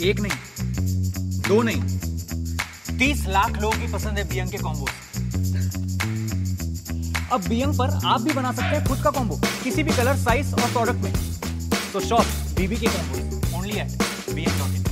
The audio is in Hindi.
एक नहीं, दो नहीं। तीस लाख लोगों की पसंद है बियंग के कॉम्बो अब बियंग पर आप भी बना सकते हैं खुद का कॉम्बो किसी भी कलर साइज़ और प्रोडक्ट में। तो शॉप बीबी के combo only at BM dot in